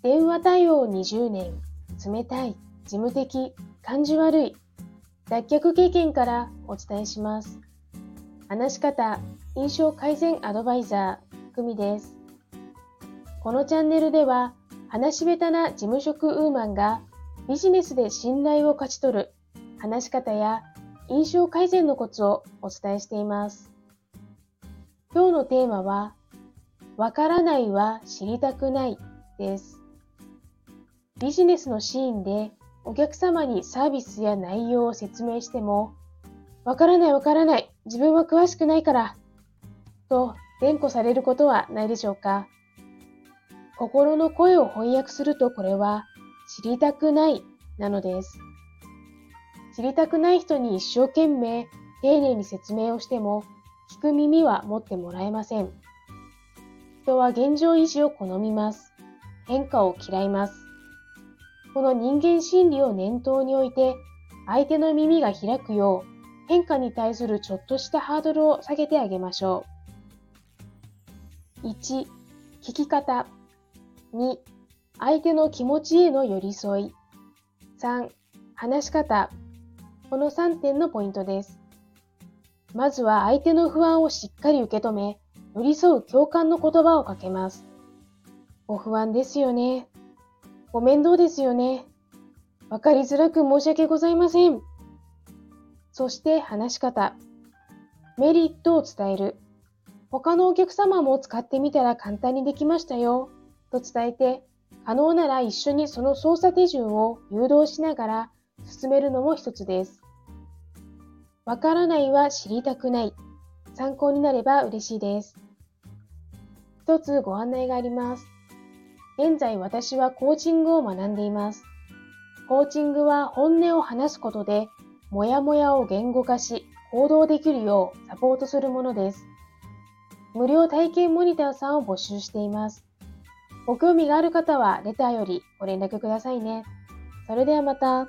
電話対応20年、冷たい、事務的、感じ悪い、脱却経験からお伝えします。話し方、印象改善アドバイザー、久美です。このチャンネルでは、話し下手な事務職ウーマンがビジネスで信頼を勝ち取る話し方や印象改善のコツをお伝えしています。今日のテーマは、わからないは知りたくないです。ビジネスのシーンでお客様にサービスや内容を説明しても、わからないわからない、自分は詳しくないから、と連呼されることはないでしょうか。心の声を翻訳するとこれは、知りたくないなのです。知りたくない人に一生懸命丁寧に説明をしても、聞く耳は持ってもらえません。人は現状維持を好みます。変化を嫌います。この人間心理を念頭に置いて、相手の耳が開くよう、変化に対するちょっとしたハードルを下げてあげましょう。1、聞き方。2、相手の気持ちへの寄り添い。3、話し方。この3点のポイントです。まずは相手の不安をしっかり受け止め、寄り添う共感の言葉をかけます。ご不安ですよね。ご面倒ですよね。わかりづらく申し訳ございません。そして話し方。メリットを伝える。他のお客様も使ってみたら簡単にできましたよ。と伝えて、可能なら一緒にその操作手順を誘導しながら進めるのも一つです。わからないは知りたくない。参考になれば嬉しいです。一つご案内があります。現在私はコーチングを学んでいます。コーチングは本音を話すことで、もやもやを言語化し、行動できるようサポートするものです。無料体験モニターさんを募集しています。ご興味がある方はレターよりご連絡くださいね。それではまた。